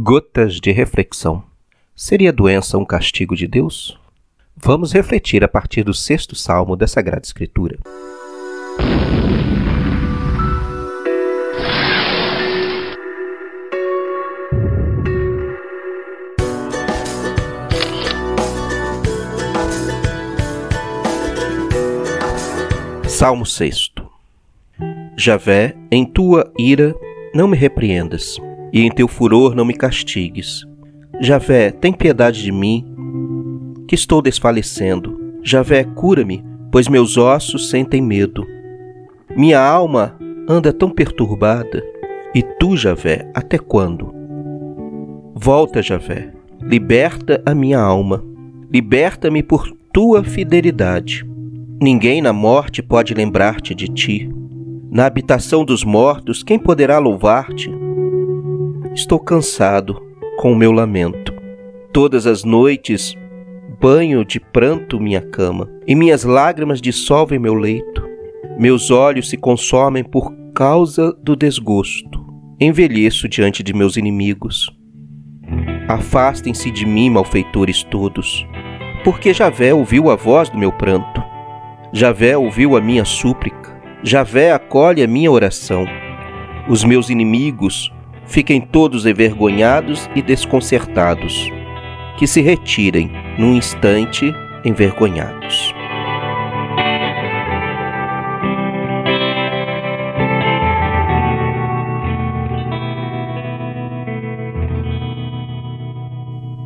Gotas de reflexão. Seria doença um castigo de Deus? Vamos refletir a partir do sexto salmo da Sagrada Escritura. Salmo 6 Javé, em tua ira não me repreendas e em teu furor não me castigues. Javé, tem piedade de mim, que estou desfalecendo. Javé, cura-me, pois meus ossos sentem medo. Minha alma anda tão perturbada. E tu, Javé, até quando? Volta, Javé, liberta a minha alma. Liberta-me por tua fidelidade. Ninguém na morte pode lembrar-te de ti. Na habitação dos mortos, quem poderá louvar-te? Estou cansado com o meu lamento. Todas as noites banho de pranto minha cama, e minhas lágrimas dissolvem meu leito. Meus olhos se consomem por causa do desgosto. Envelheço diante de meus inimigos. Afastem-se de mim, malfeitores todos, porque Javé ouviu a voz do meu pranto. Javé ouviu a minha súplica. Javé acolhe a minha oração. Os meus inimigos fiquem todos envergonhados e desconcertados, que se retirem num instante envergonhados.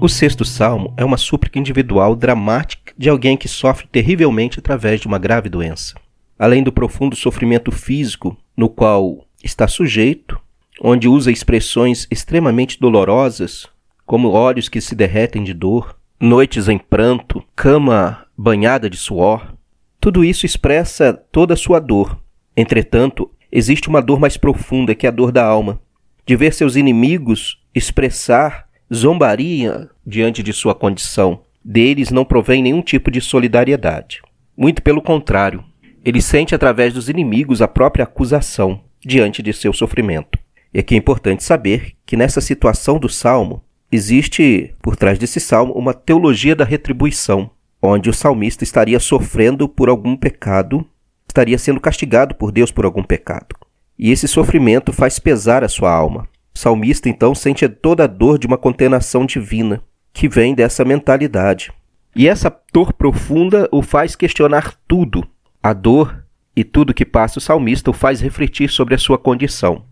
O sexto salmo é uma súplica individual dramática de alguém que sofre terrivelmente através de uma grave doença. Além do profundo sofrimento físico no qual está sujeito, onde usa expressões extremamente dolorosas, como olhos que se derretem de dor, noites em pranto, cama banhada de suor. Tudo isso expressa toda a sua dor. Entretanto, existe uma dor mais profunda que é a dor da alma, de ver seus inimigos expressar zombaria diante de sua condição. Deles não provém nenhum tipo de solidariedade. Muito pelo contrário, ele sente através dos inimigos a própria acusação diante de seu sofrimento. E aqui é importante saber que nessa situação do salmo, existe por trás desse salmo uma teologia da retribuição, onde o salmista estaria sofrendo por algum pecado, estaria sendo castigado por Deus por algum pecado. E esse sofrimento faz pesar a sua alma. O salmista então sente toda a dor de uma condenação divina, que vem dessa mentalidade. E essa dor profunda o faz questionar tudo. A dor e tudo que passa o salmista o faz refletir sobre a sua condição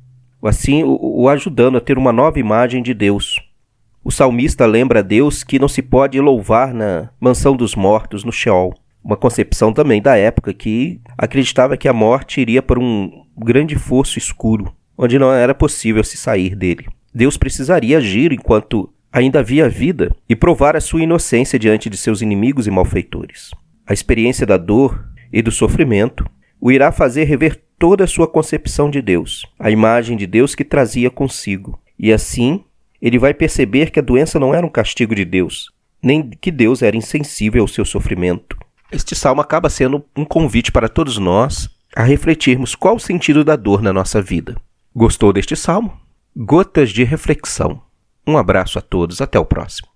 assim o, ajudando a ter uma nova imagem de Deus. O salmista lembra a Deus que não se pode louvar na mansão dos mortos, no Sheol. Uma concepção também da época que acreditava que a morte iria para um grande fosso escuro, onde não era possível se sair dele. Deus precisaria agir enquanto ainda havia vida e provar a sua inocência diante de seus inimigos e malfeitores. A experiência da dor e do sofrimento o irá fazer rever toda a sua concepção de Deus, a imagem de Deus que trazia consigo. E assim, ele vai perceber que a doença não era um castigo de Deus, nem que Deus era insensível ao seu sofrimento. Este salmo acaba sendo um convite para todos nós a refletirmos qual o sentido da dor na nossa vida. Gostou deste salmo? Gotas de reflexão. Um abraço a todos, até o próximo.